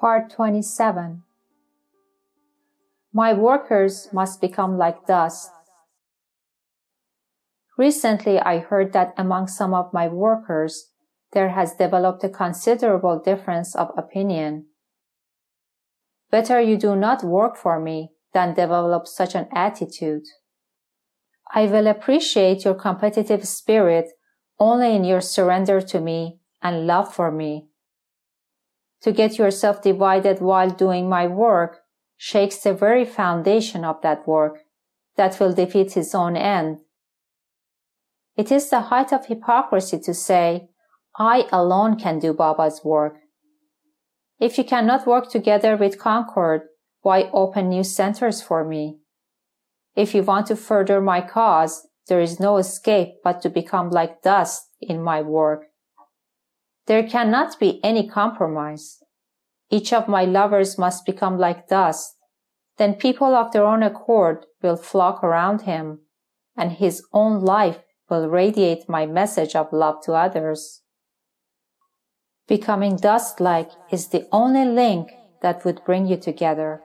Part 27 My workers must become like dust. Recently, I heard that among some of my workers, there has developed a considerable difference of opinion. Better you do not work for me than develop such an attitude. I will appreciate your competitive spirit only in your surrender to me and love for me to get yourself divided while doing my work shakes the very foundation of that work that will defeat its own end. It is the height of hypocrisy to say, I alone can do Baba's work. If you cannot work together with Concord, why open new centers for me? If you want to further my cause, there is no escape but to become like dust in my work. There cannot be any compromise. Each of my lovers must become like dust. Then people of their own accord will flock around him, and his own life will radiate my message of love to others. Becoming dust-like is the only link that would bring you together.